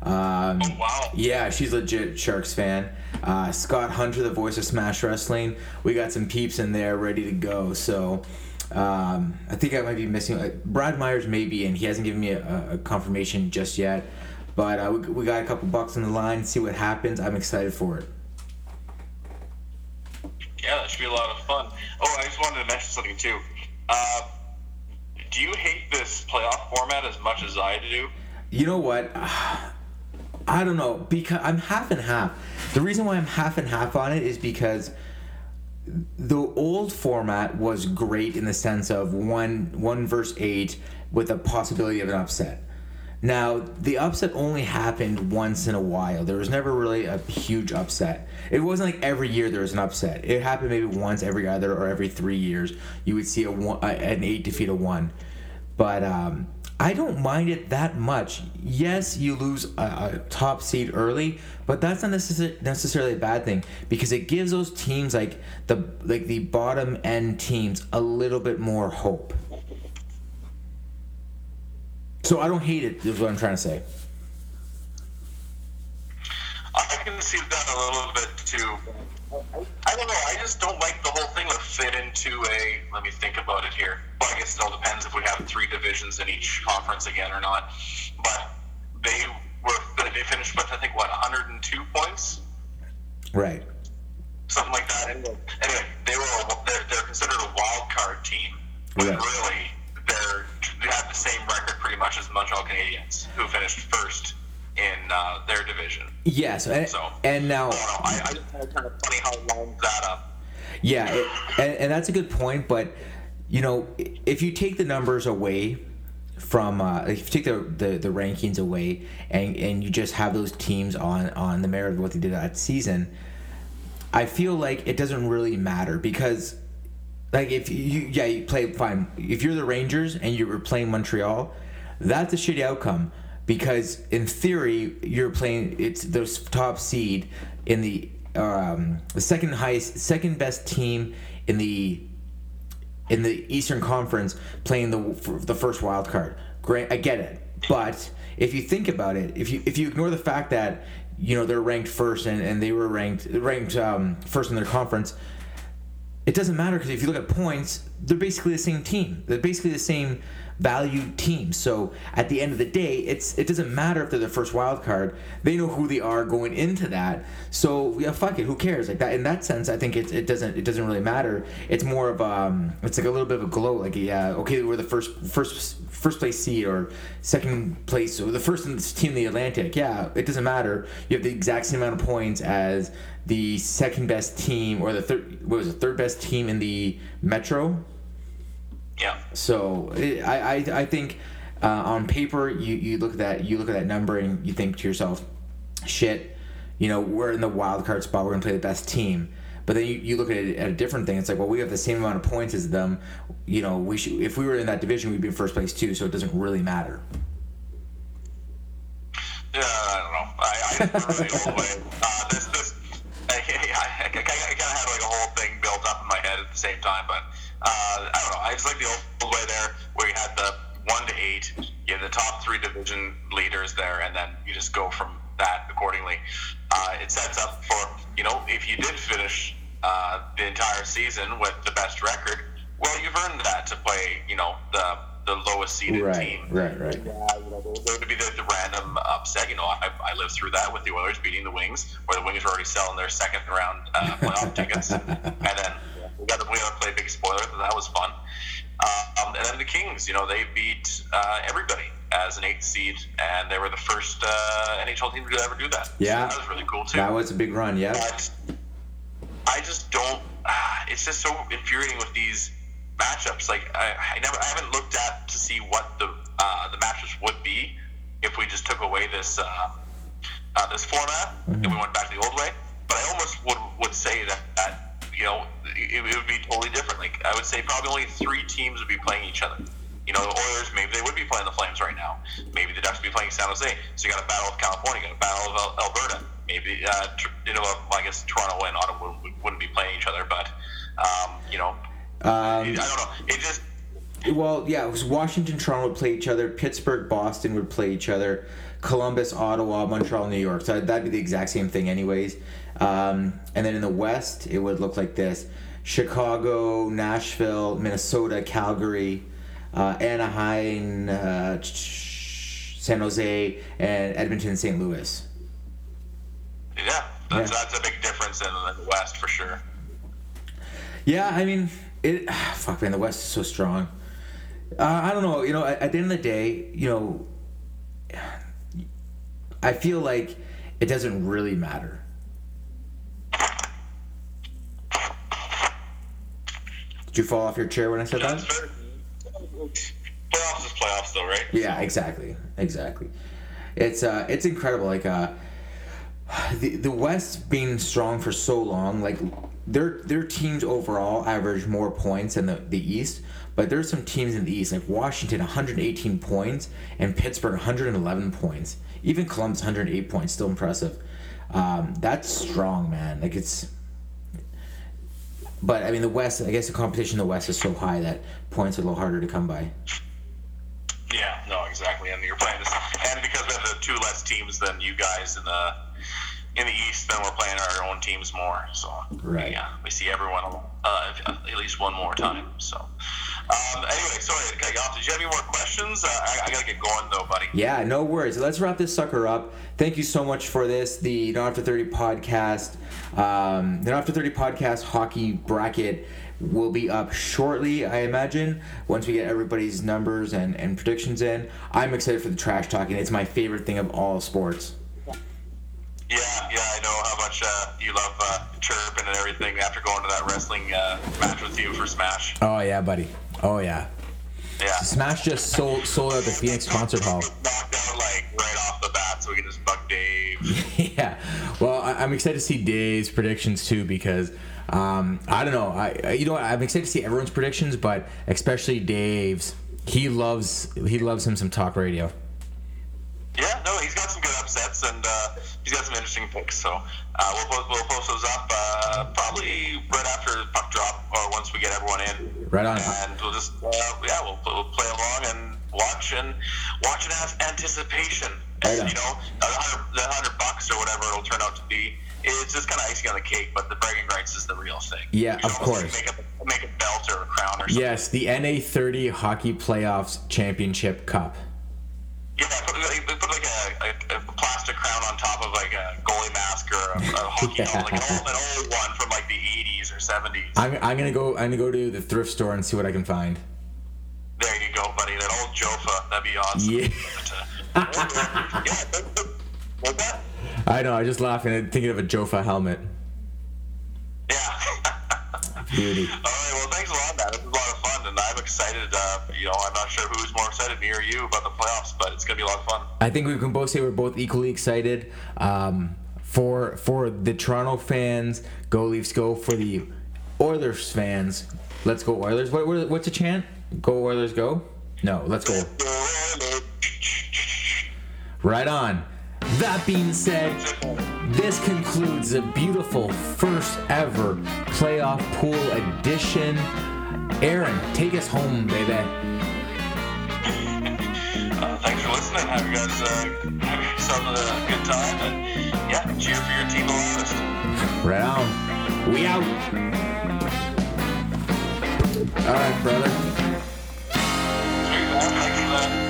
Um, Oh, wow. yeah, she's legit Sharks fan. Uh, Scott Hunter, the voice of Smash Wrestling. We got some peeps in there ready to go. So um, I think I might be missing. Uh, Brad Myers may be in. He hasn't given me a, a confirmation just yet. But uh, we, we got a couple bucks on the line. See what happens. I'm excited for it. Yeah, that should be a lot of fun. Oh, I just wanted to mention something too. Uh, do you hate this playoff format as much as I do? You know what? I don't know because I'm half and half. The reason why I'm half and half on it is because the old format was great in the sense of one one verse eight with a possibility of an upset. Now the upset only happened once in a while. There was never really a huge upset. It wasn't like every year there was an upset. It happened maybe once every other or every three years. You would see a one, an eight defeat a one, but um, I don't mind it that much. Yes, you lose a, a top seed early, but that's not necessar- necessarily a bad thing because it gives those teams like the like the bottom end teams a little bit more hope. So I don't hate it. Is what I'm trying to say. I can see that a little bit too. I don't know. I just don't like the whole thing to fit into a. Let me think about it here. Well, I guess it all depends if we have three divisions in each conference again or not. But they were they finished with I think what 102 points, Right. something like that. Anyway, they were a, they're, they're considered a wild card team, but Right. really they're they have the same record pretty much as Montreal Canadiens, who finished first in uh, their division. Yes, and, So- and now I. I, just kind of funny how lines that up. Yeah, it, and, and that's a good point. But you know, if you take the numbers away from, uh, if you take the, the, the rankings away, and, and you just have those teams on on the merit of what they did that season, I feel like it doesn't really matter because, like, if you yeah you play fine, if you're the Rangers and you were playing Montreal, that's a shitty outcome because in theory you're playing it's the top seed in the um, the second highest second best team in the in the Eastern Conference playing the the first wild card. Great, I get it, but if you think about it, if you if you ignore the fact that you know they're ranked first and, and they were ranked ranked um, first in their conference, it doesn't matter because if you look at points, they're basically the same team. They're basically the same value team. So at the end of the day, it's it doesn't matter if they're the first wild card. They know who they are going into that. So yeah, fuck it. Who cares? Like that. In that sense, I think it, it doesn't it doesn't really matter. It's more of um, it's like a little bit of a glow. Like yeah, okay, we're the first first first place seed or second place or the first team in the Atlantic. Yeah, it doesn't matter. You have the exact same amount of points as the second best team or the third what was it third best team in the Metro. Yeah. So it, I, I I think uh, on paper you, you look at that you look at that number and you think to yourself, shit, you know we're in the wild card spot. We're gonna play the best team. But then you, you look at it at a different thing. It's like, well, we have the same amount of points as them. You know, we should if we were in that division, we'd be in first place too. So it doesn't really matter. Yeah, I don't know. I, I just remember the old way. Uh, this, this, I, I, I, I kind of had like a whole thing built up in my head at the same time, but uh, I don't know. I just like the old, old way there, where you had the one to eight, you had the top three division leaders there, and then you just go from that accordingly. Uh, it sets up for you know if you did finish uh, the entire season with the best record, well, you've earned that to play you know the the lowest seeded Right, team right, right. right. yeah, you know, there, there would be the, the random upset. You know, I, I lived through that with the Oilers beating the Wings, where the Wings were already selling their second round uh, playoff tickets, and then we got to we got to play big spoiler. So that was fun. Um, and then the Kings, you know, they beat uh, everybody as an eighth seed, and they were the first uh, NHL team to ever do that. Yeah. so that was really cool too. That was a big run. Yeah. But I just don't. ah, It's just so infuriating with these matchups. Like I, I never, I haven't looked at to see what the uh, the matchups would be if we just took away this uh, uh, this format and we went back to the old way. But I almost would would say that, that you know it, it would be totally different. Like I would say probably only three teams would be playing each other. You know, the Oilers maybe they would be playing the Flames right now. Maybe the Ducks would be playing San Jose. So you got a battle of California, you got a battle of Alberta. Maybe uh, tr- you know, I guess Toronto and Ottawa would, wouldn't be playing each other, but um, you know, I Um, don't know. It just well, yeah. It was Washington, Toronto would play each other. Pittsburgh, Boston would play each other. Columbus, Ottawa, Montreal, New York. So that'd be the exact same thing, anyways. Um, and then in the West, it would look like this: Chicago, Nashville, Minnesota, Calgary, uh, Anaheim, uh, San Jose, and Edmonton, St. Louis. yeah, that's, Yeah. that's a big difference in, in the West for sure. Yeah, I mean, it. Fuck, man, the West is so strong. Uh, I don't know. You know, at, at the end of the day, you know, I feel like it doesn't really matter. Did you fall off your chair when I said that? Playoffs is playoffs, though, right? Yeah, exactly, exactly. It's uh, it's incredible. Like uh, the the West being strong for so long, like their their teams overall average more points than the, the East. But there's some teams in the East, like Washington, 118 points, and Pittsburgh, 111 points. Even Columbus, 108 points, still impressive. Um, that's strong, man. Like it's. But I mean, the West. I guess the competition in the West is so high that points are a little harder to come by. Yeah, no, exactly. And you're playing this, and because we have the two less teams than you guys in the in the East, then we're playing our own teams more. So Right. yeah, we see everyone uh, at least one more time. So um, anyway, sorry to you. Did you have any more questions? Uh, I, I gotta get going though, buddy. Yeah, no worries. Let's wrap this sucker up. Thank you so much for this. The Not After 30 podcast, um, the Not After 30 podcast hockey bracket will be up shortly, I imagine, once we get everybody's numbers and, and predictions in. I'm excited for the trash talking. It's my favorite thing of all sports. Yeah, yeah, I know how much uh, you love uh, chirping and everything after going to that wrestling uh, match with you for Smash. Oh, yeah, buddy. Oh, yeah. Yeah. Smash just sold, sold out the Phoenix Concert Hall. Knocked out like right off the bat, so we can just bug Dave. yeah. Well, I, I'm excited to see Dave's predictions too because um, I don't know. I I- you know? I'm excited to see everyone's predictions, but especially Dave's. He loves he loves him some talk radio. Yeah, no, he's got some good upsets and uh, he's got some interesting picks. So uh, we'll, post, we'll post those up uh, probably right after puck drop or once we get everyone in. Right on. And we'll just uh, yeah, we'll, we'll play along and watch and watch and have anticipation. Right And, you know, the hundred, the hundred bucks or whatever it'll turn out to be. It's just kind of icing on the cake, but the bragging rights is the real thing. Yeah, of course. Make a, make a belt or a crown or something. Yes, the NA 30 Hockey Playoffs Championship Cup. Yeah, put, like- put like a, a, a plastic crown on top of like a goalie mask or a, a hockey helmet, like an old, an old one from like the 80s or 70s. I'm, I'm gonna go. I'm gonna go to the thrift store and see what I can find. there you go, buddy. That old Jofa, that'd be awesome. Yeah. But, uh, yeah, that- that- what's that? I know. I just laughing and thinking of a Jofa helmet. Yeah. Beauty. All right, well, thanks a lot, man. This was a lot of fun, I'm excited. Uh, you know, I'm not sure who's more excited, me or you, about the playoffs, but it's gonna be a lot of fun. I think we can both say we're both equally excited. Um, for for the Toronto fans, go Leafs, go. For the Oilers fans, let's go Oilers. What, what what's the chant? Go Oilers, go. No, let's go. Right on. That being said, this concludes a beautiful first ever playoff pool edition. Aaron, take us home, baby. uh, thanks for listening. Have you guys uh, have yourself a good time, and yeah, cheer for your team longest. Right on. We out. All right, brother. Sweet, man. Thanks for that.